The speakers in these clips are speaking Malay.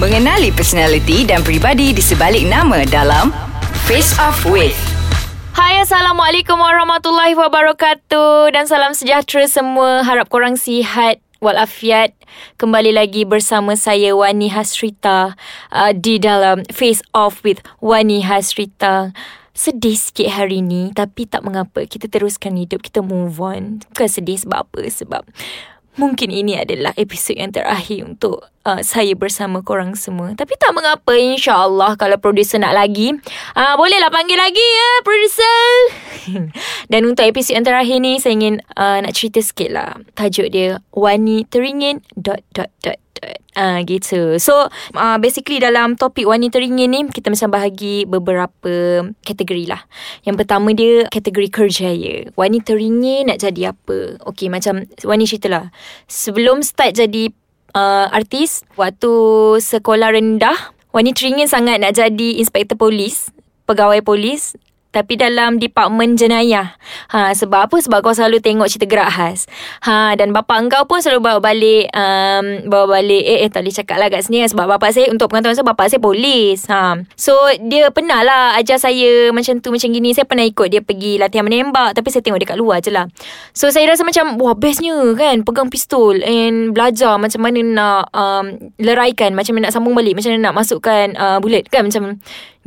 Mengenali personaliti dan pribadi di sebalik nama dalam Face Off With. Hai Assalamualaikum warahmatullahi wabarakatuh. Dan salam sejahtera semua. Harap korang sihat walafiat. Kembali lagi bersama saya Wani Hasrita uh, Di dalam Face Off with Wani Hasrita. Sedih sikit hari ni Tapi tak mengapa. Kita teruskan hidup Kita move on. Bukan sedih sebab apa Sebab Mungkin ini adalah episod yang terakhir untuk uh, saya bersama korang semua. Tapi tak mengapa insyaAllah kalau producer nak lagi. Uh, bolehlah panggil lagi ya producer. Dan untuk episod yang terakhir ni saya ingin uh, nak cerita sikit lah. Tajuk dia Wani Teringin dot dot dot Uh, gitu. So uh, basically dalam topik wanita ringin ni kita macam bahagi beberapa kategori lah. Yang pertama dia kategori kerjaya. Wanita ringin nak jadi apa? Okay macam Wani cerita lah. Sebelum start jadi uh, artis waktu sekolah rendah, wanita ringin sangat nak jadi inspektor polis, pegawai polis tapi dalam department jenayah. Ha sebab apa? Sebab kau selalu tengok cerita gerak khas. Ha dan bapa engkau pun selalu bawa balik um, bawa balik eh, eh tak boleh cakap lah kat sini sebab bapa saya untuk pengetahuan saya bapa saya polis. Ha so dia pernah lah ajar saya macam tu macam gini. Saya pernah ikut dia pergi latihan menembak tapi saya tengok dia luar je lah. So saya rasa macam wah bestnya kan pegang pistol and belajar macam mana nak um, leraikan macam mana nak sambung balik macam mana nak masukkan uh, bullet kan macam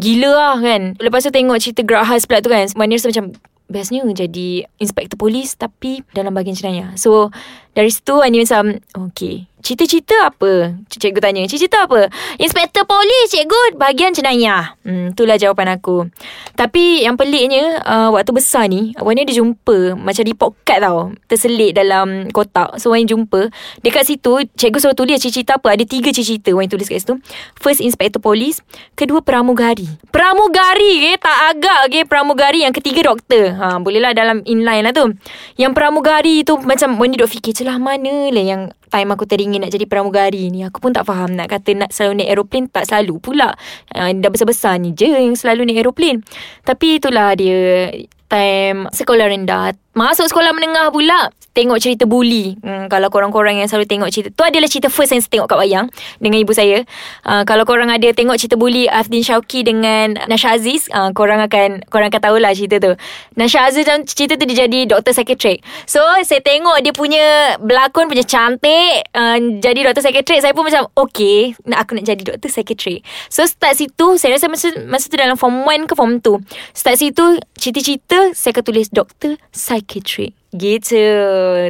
Gila lah kan. Lepas tu tengok cerita Gerak Khas pula tu kan. Mana rasa macam Bestnya jadi Inspektor polis Tapi dalam bahagian jenayah So Dari situ Ani macam Okay Cita-cita apa? Cikgu tanya. Cita-cita apa? Inspektor polis, cikgu. Bahagian jenayah. Hmm, itulah jawapan aku. Tapi yang peliknya, uh, waktu besar ni, Wani ada jumpa macam report card tau. Terselit dalam kotak. So, Wani jumpa. Dekat situ, cikgu suruh tulis cita-cita apa. Ada tiga cita-cita Wani tulis kat situ. First, inspektor polis. Kedua, pramugari. Pramugari, ke? Tak agak, ke? Pramugari. Yang ketiga, doktor. Ha, bolehlah dalam inline lah tu. Yang pramugari tu, macam Wani duk fikir, celah mana lah yang time aku teringin nak jadi pramugari ni Aku pun tak faham nak kata nak selalu naik aeroplane Tak selalu pula. Uh, Dah besar-besar ni je yang selalu naik aeroplane. Tapi itulah dia time sekolah rendah Masuk sekolah menengah pula Tengok cerita bully. Hmm, Kalau korang-korang yang selalu tengok cerita Tu adalah cerita first yang saya tengok kat wayang Dengan ibu saya. Uh, Kalau korang ada tengok cerita bully Afdin Shauki dengan Nasha Aziz uh, Korang akan Korang akan tahulah cerita tu. Nasha Aziz dalam cerita tu dia jadi doktor psychiatric. So saya tengok dia punya Berlakon punya cantik uh, Jadi doktor psychiatric. Saya pun macam Okay nak Aku nak jadi doktor psychiatric. So start situ Saya rasa masa, masa tu dalam form 1 ke form 2 Start situ Cerita-cerita Saya akan tulis doktor psychiatric psychiatry Gitu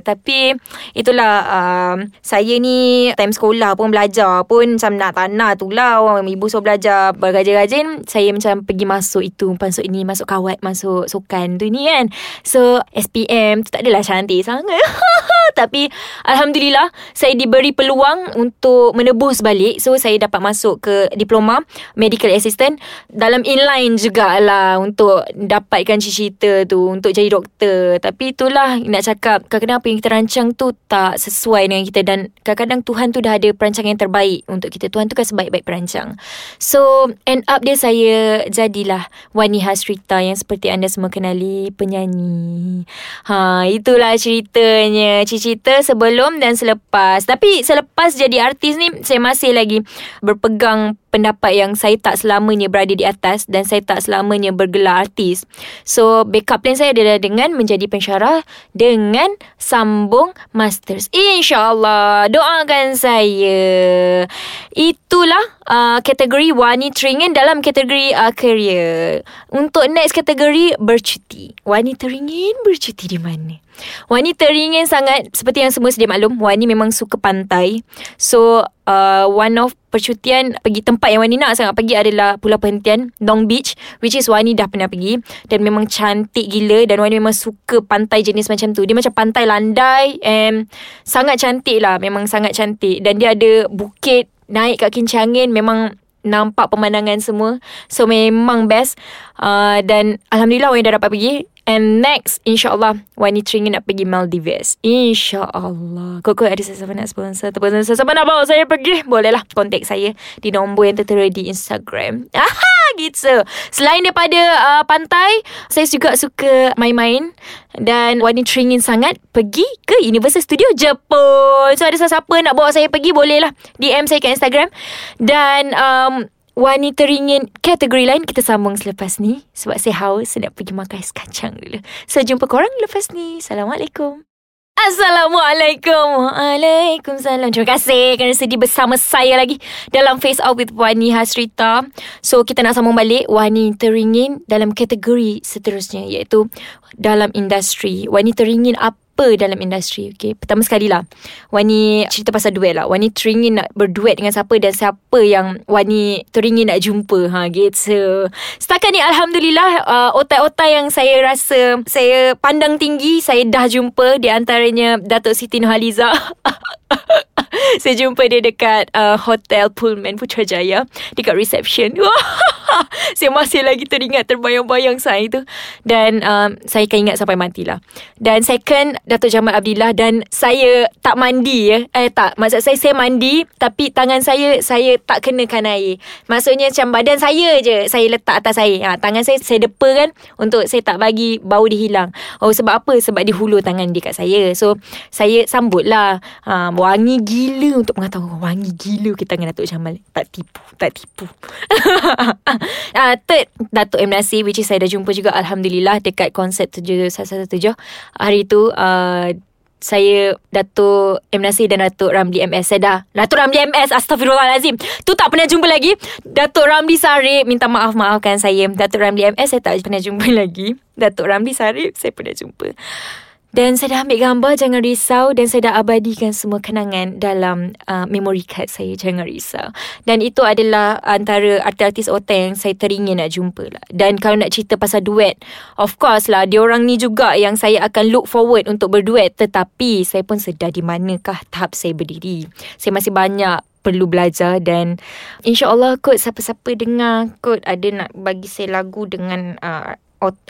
Tapi Itulah um, Saya ni Time sekolah pun belajar pun Macam nak tak nak tu lah. Ibu suruh belajar Bergajin-gajin Saya macam pergi masuk itu Masuk ini Masuk kawat Masuk sukan tu ni kan. So SPM tu tak adalah cantik sangat. Tapi Alhamdulillah Saya diberi peluang Untuk menebus balik. So saya dapat masuk ke Diploma Medical Assistant. Dalam inline jugalah Untuk Dapatkan cita-cita tu Untuk jadi doktor. Tapi itulah nak cakap kadang-kadang apa yang kita rancang tu tak sesuai dengan kita dan kadang-kadang Tuhan tu dah ada perancangan yang terbaik untuk kita. Tuhan tu kan sebaik-baik perancang. So, end up dia saya jadilah Wani Hasrita yang seperti anda semua kenali penyanyi. Ha, itulah ceritanya. Cerita sebelum dan selepas. Tapi selepas jadi artis ni saya masih lagi berpegang pendapat yang saya tak selamanya berada di atas dan saya tak selamanya bergelar artis. So, backup plan saya adalah dengan menjadi pensyarah dengan sambung masters. InsyaAllah, doakan saya. Itulah uh, kategori wanita ringin dalam kategori uh, career. Untuk next kategori bercuti. Wanita ringin bercuti di mana? Wanita ringin sangat Seperti yang semua sedia maklum Wani memang suka pantai So uh, One of percutian Pergi tempat yang Wani nak sangat pergi adalah Pulau Perhentian Long Beach Which is Wani dah pernah pergi Dan memang cantik gila Dan Wani memang suka pantai jenis macam tu Dia macam pantai landai And Sangat cantik lah Memang sangat cantik Dan dia ada bukit Naik kat kincangin Memang nampak pemandangan semua. So memang best. Uh, Dan Alhamdulillah Wani dah dapat pergi. And next InsyaAllah Wani teringin nak pergi Maldives. InsyaAllah. Kok-kok ada sesiapa nak sponsor? Ataupun sesiapa nak bawa saya pergi? Bolehlah Kontak saya Di nombor yang tertera di Instagram. Aha gitu. Selain daripada uh, pantai, saya juga suka main-main dan Wani teringin sangat pergi ke Universal Studio Jepun. So ada siapa nak bawa saya pergi boleh lah DM saya ke Instagram dan um, Wani teringin kategori lain kita sambung selepas ni sebab saya haus saya nak pergi makan ais kacang dulu. So jumpa korang lepas ni. Assalamualaikum. Assalamualaikum. Waalaikumsalam. Terima kasih kerana sedi bersama saya lagi Dalam Face Out with Wani Hasrita. So kita nak sambung balik. Wani teringin dalam kategori seterusnya Iaitu dalam industri. Wani teringin apa apa dalam industri okay? Pertama sekali lah Wani cerita pasal duet lah. Wani teringin nak berduet dengan siapa Dan siapa yang Wani teringin nak jumpa ha, gitu Setakat ni Alhamdulillah uh, Otai-otai yang saya rasa Saya pandang tinggi Saya dah jumpa Di antaranya Datuk Siti Nurhaliza Saya jumpa dia dekat uh, Hotel Pullman Putrajaya Dekat reception. Saya masih lagi teringat Terbayang-bayang saya tu. Dan um, Saya akan ingat sampai matilah. Dan second Datuk Jamal Abdillah Dan saya tak mandi ya. Eh tak. Maksud saya saya mandi Tapi tangan saya Saya tak kenakan air. Maksudnya macam badan saya je Saya letak atas air. Ha, Tangan saya Saya depa kan Untuk saya tak bagi Bau dia hilang. Oh sebab apa? Sebab dia hulur tangan dia kat saya. So Saya sambut lah ha, Wangi gila Untuk mengatakan Wangi gila Kita dengan Datuk Jamal. Tak tipu Tak tipu. Uh, Third Datuk M. Nasir Which is saya dah jumpa juga Alhamdulillah Dekat konsert 7117 Hari tu uh, saya Datuk M. Nasir dan Datuk Ramli MS Saya dah Datuk Ramli MS Astaghfirullahalazim. Tu tak pernah jumpa lagi. Datuk Ramli Sarip Minta maaf-maafkan saya. Datuk Ramli MS Saya tak pernah jumpa lagi. Datuk Ramli Sarip Saya pernah jumpa dan saya dah ambil gambar Jangan risau. Dan saya dah abadikan semua kenangan Dalam uh, memory card saya. Jangan risau. Dan itu adalah Antara artis-artis otak Yang saya teringin nak jumpa lah. Dan kalau nak cerita pasal duet Of course lah Diorang ni juga Yang saya akan look forward Untuk berduet. Tetapi Saya pun sedar di manakah Tahap saya berdiri. Saya masih banyak perlu belajar dan insyaallah kot siapa-siapa dengar kot ada nak bagi saya lagu dengan uh,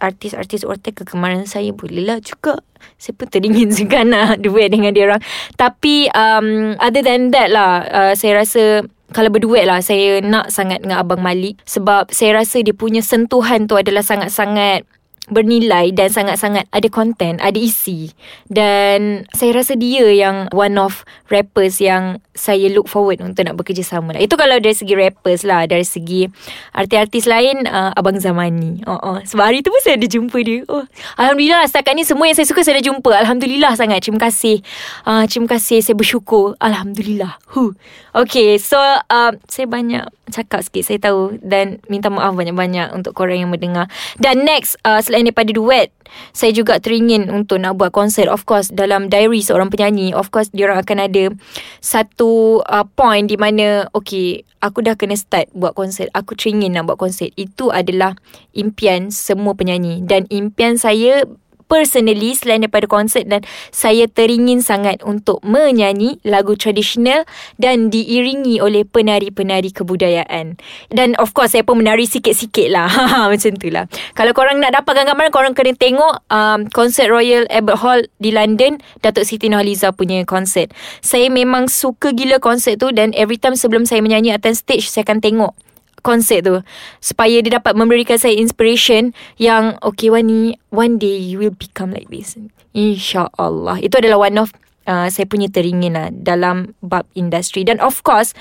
artis-artis ortek kegemaran saya bolehlah juga saya pun teringin juga nak duet dengan dia orang. Tapi um, other than that lah uh, saya rasa kalau berduet lah saya nak sangat dengan Abang Malik. Sebab saya rasa dia punya sentuhan tu adalah sangat-sangat bernilai dan sangat-sangat ada konten, ada isi. Dan saya rasa dia yang one of rappers yang saya look forward untuk nak bekerjasama lah. Itu kalau dari segi rappers lah. Dari segi artis-artis lain, uh, Abang Zamani. Oh, oh. Sebab hari tu pun saya ada jumpa dia. Oh. Alhamdulillah setakat ni semua yang saya suka saya dah jumpa. Alhamdulillah sangat. Terima kasih. Uh, terima kasih. Saya bersyukur. Alhamdulillah. Huh. Okay, so uh, saya banyak cakap sikit. Saya tahu dan minta maaf banyak-banyak untuk korang yang mendengar. Dan next, uh, selain daripada duet saya juga teringin untuk nak buat konsert of course dalam diary seorang penyanyi of course dia orang akan ada satu uh, point di mana okay aku dah kena start buat konsert aku teringin nak buat konsert itu adalah impian semua penyanyi. Dan impian saya personally selain daripada konsert dan saya teringin sangat untuk menyanyi lagu tradisional dan diiringi oleh penari-penari kebudayaan. Dan of course saya pun menari sikit-sikit lah. Macam tu lah. Kalau korang nak dapatkan gambaran korang kena tengok um, konsert Royal Albert Hall di London Datuk Siti Nurhaliza punya konsert. Saya memang suka gila konsert tu dan every time sebelum saya menyanyi atas stage saya akan tengok konsep tu. Supaya dia dapat memberikan saya inspiration yang okay Wani one day you will become like this. Insyaallah. Itu adalah one of uh, saya punya teringin lah dalam bab industri. Dan of course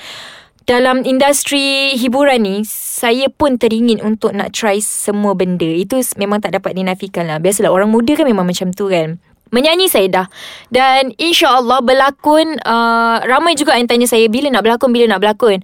dalam industri hiburan ni saya pun teringin untuk nak try semua benda. Itu memang tak dapat dinafikan lah. Biasalah orang muda kan memang macam tu kan. Menyanyi saya dah. Dan insyaAllah berlakon uh, Ramai juga yang tanya saya Bila nak berlakon Bila nak berlakon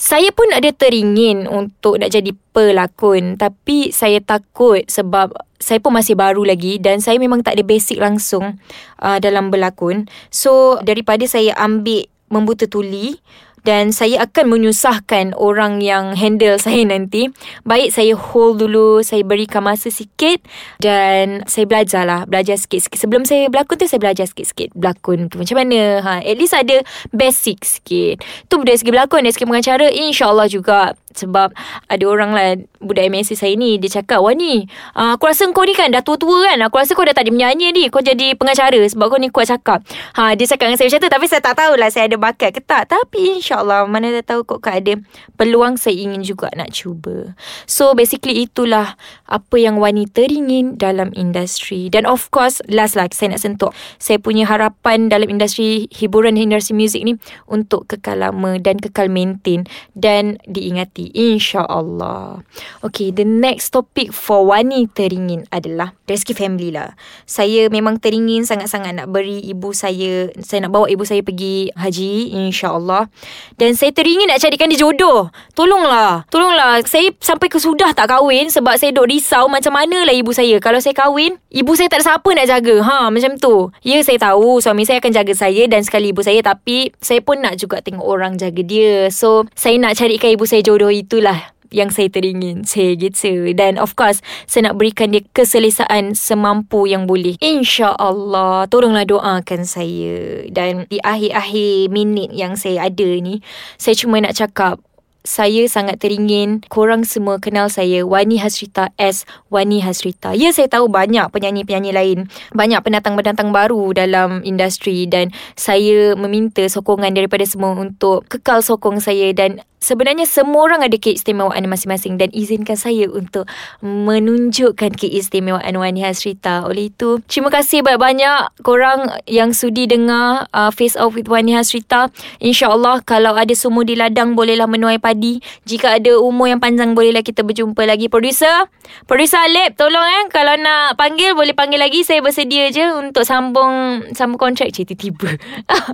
saya pun ada teringin untuk nak jadi pelakon tapi saya takut sebab saya pun masih baru lagi dan saya memang tak ada basic langsung uh, dalam berlakon. So daripada saya ambil membuta tuli dan saya akan menyusahkan orang yang handle saya nanti. Baik saya hold dulu, saya berikan masa sikit dan saya belajar lah, belajar sikit-sikit. Sebelum saya berlakon tu saya belajar sikit-sikit berlakon tu macam mana. Ha, at least ada basic sikit. Tu dari segi berlakon, dari segi pengacara, insyaAllah juga Sebab ada orang lah Budak MSC saya ni Dia cakap Wah ni uh, Aku rasa kau ni kan Dah tua-tua kan? Aku rasa kau dah tak ada menyanyi ni. Kau jadi pengacara Sebab kau ni kuat cakap. Ha, Dia cakap dengan saya macam tu. Tapi saya tak tahulah Saya ada bakat ke tak. Tapi insyaAllah Mana dah tahu kok ada Peluang saya ingin juga Nak cuba. So basically itulah Apa yang wanita teringin Dalam industri. Dan of course Last lah Saya nak sentuh. Saya punya harapan Dalam industri Hiburan industri muzik ni Untuk kekal lama Dan kekal maintain Dan diingati hati InsyaAllah. Okay the next topic For Wani teringin adalah Rezeki family lah. Saya memang teringin Sangat-sangat nak beri ibu saya Saya nak bawa ibu saya pergi haji InsyaAllah. Dan saya teringin nak carikan dia jodoh. Tolonglah Tolonglah. Saya sampai kesudah tak kahwin Sebab saya duk risau Macam mana lah ibu saya. Kalau saya kahwin Ibu saya tak ada siapa nak jaga. Ha macam tu. Ya saya tahu Suami saya akan jaga saya Dan sekali ibu saya Tapi Saya pun nak juga tengok orang jaga dia. So Saya nak carikan ibu saya jodoh itulah yang saya teringin Saya gitu Dan of course Saya nak berikan dia keselesaan Semampu yang boleh. InsyaAllah Tolonglah doakan saya. Dan di akhir-akhir minit yang saya ada ni Saya cuma nak cakap saya sangat teringin. Korang semua kenal saya Wani Hasrita S. Wani Hasrita. Ya saya tahu banyak penyanyi-penyanyi lain, banyak pendatang-pendatang baru dalam industri. Dan saya meminta sokongan daripada semua untuk kekal sokong saya. Dan sebenarnya semua orang ada keistimewaan masing-masing dan izinkan saya untuk menunjukkan keistimewaan Wani Hasrita. Oleh itu, terima kasih banyak-banyak korang yang sudi dengar uh, Face Off with Wani Hasrita. InsyaAllah kalau ada semua di ladang bolehlah menuai padi. Jika ada umur yang panjang bolehlah kita berjumpa lagi. Producer, producer Alip tolong eh kalau nak panggil boleh panggil lagi. Saya bersedia je untuk sambung sambung kontrak. Cik tiba-tiba.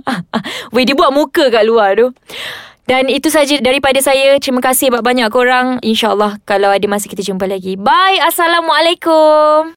Weh dia buat muka kat luar tu. Dan itu saja daripada saya. Terima kasih banyak-banyak korang. InsyaAllah kalau ada masa kita jumpa lagi. Bye. Assalamualaikum.